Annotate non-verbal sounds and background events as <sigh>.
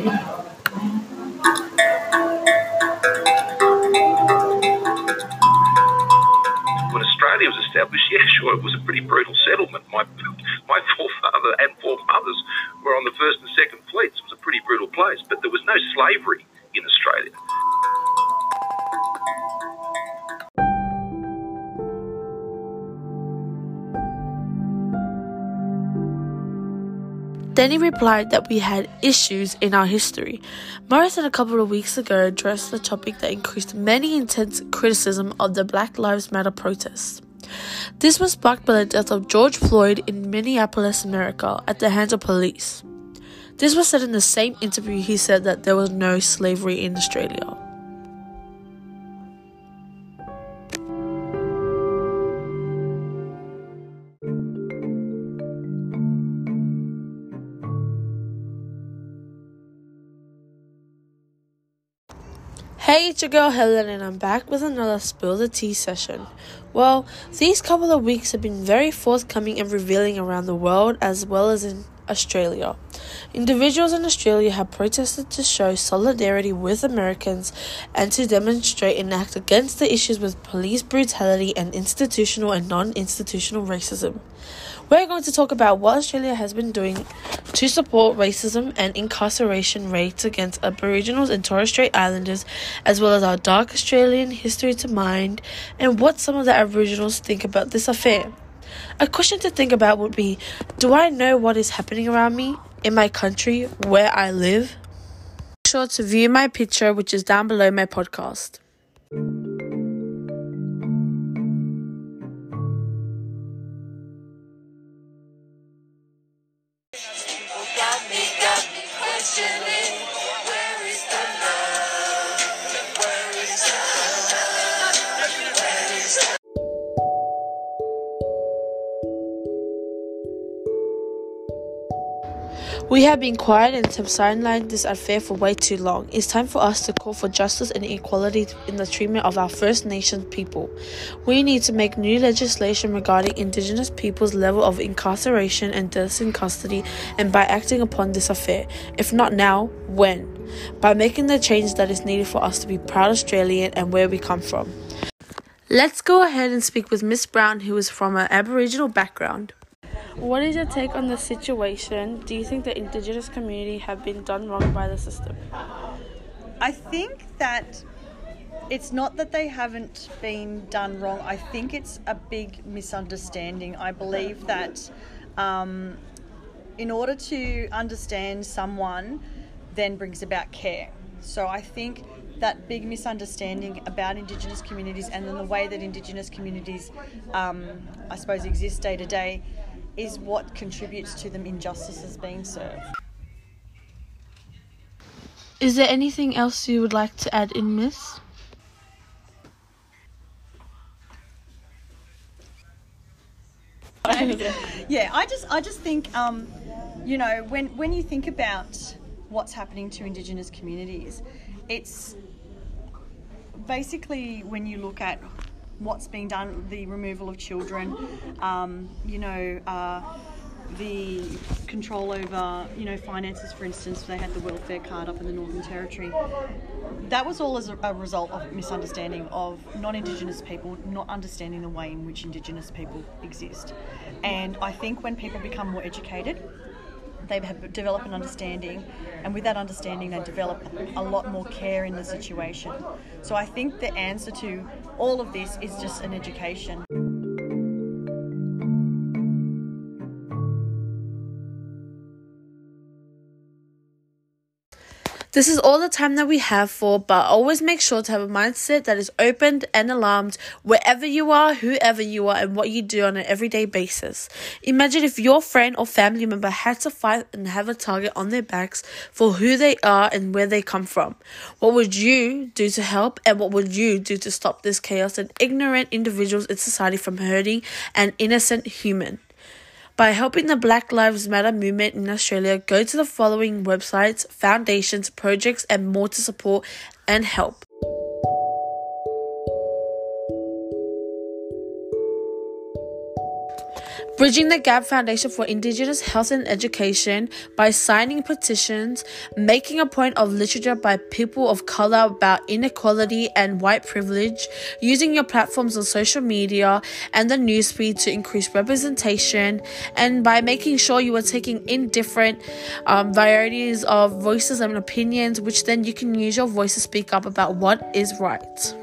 When Australia was established, yeah, sure, it was a pretty brutal settlement. My my <laughs> Then he replied that we had issues in our history. Morrison a couple of weeks ago addressed the topic that increased many intense criticism of the Black Lives Matter protests. This was sparked by the death of George Floyd in Minneapolis, America, at the hands of police. This was said in the same interview he said that there was no slavery in Australia. Hey, it's your girl Helen, and I'm back with another Spill the Tea session. Well, these couple of weeks have been very forthcoming and revealing around the world as well as in Australia. Individuals in Australia have protested to show solidarity with Americans and to demonstrate and act against the issues with police brutality and institutional and non institutional racism. We're going to talk about what Australia has been doing to support racism and incarceration rates against Aboriginals and Torres Strait Islanders, as well as our dark Australian history to mind, and what some of the Aboriginals think about this affair. A question to think about would be Do I know what is happening around me, in my country, where I live? Make sure to view my picture, which is down below my podcast. We have been quiet and have sidelined this affair for way too long. It's time for us to call for justice and equality in the treatment of our First Nation people. We need to make new legislation regarding Indigenous people's level of incarceration and deaths in custody, and by acting upon this affair. If not now, when? By making the change that is needed for us to be proud Australian and where we come from. Let's go ahead and speak with Miss Brown, who is from an Aboriginal background. What is your take on the situation? Do you think the Indigenous community have been done wrong by the system? I think that it's not that they haven't been done wrong. I think it's a big misunderstanding. I believe that um, in order to understand someone, then brings about care. So I think that big misunderstanding about Indigenous communities and then the way that Indigenous communities, um, I suppose, exist day to day is what contributes to them injustices being served. Is there anything else you would like to add in, Miss? <laughs> yeah, I just I just think um, you know when when you think about what's happening to Indigenous communities, it's basically when you look at what's being done, the removal of children, um, you know, uh, the control over, you know, finances, for instance, they had the welfare card up in the Northern Territory. That was all as a, a result of misunderstanding of non Indigenous people not understanding the way in which Indigenous people exist. And I think when people become more educated, they have develop an understanding, and with that understanding, they develop a lot more care in the situation. So I think the answer to all of this is just an education. This is all the time that we have for, but always make sure to have a mindset that is opened and alarmed wherever you are, whoever you are, and what you do on an everyday basis. Imagine if your friend or family member had to fight and have a target on their backs for who they are and where they come from. What would you do to help, and what would you do to stop this chaos and ignorant individuals in society from hurting an innocent human? By helping the Black Lives Matter movement in Australia, go to the following websites, foundations, projects, and more to support and help. Bridging the Gap Foundation for Indigenous Health and Education by signing petitions, making a point of literature by people of color about inequality and white privilege, using your platforms on social media and the newsfeed to increase representation, and by making sure you are taking in different um, varieties of voices and opinions, which then you can use your voice to speak up about what is right.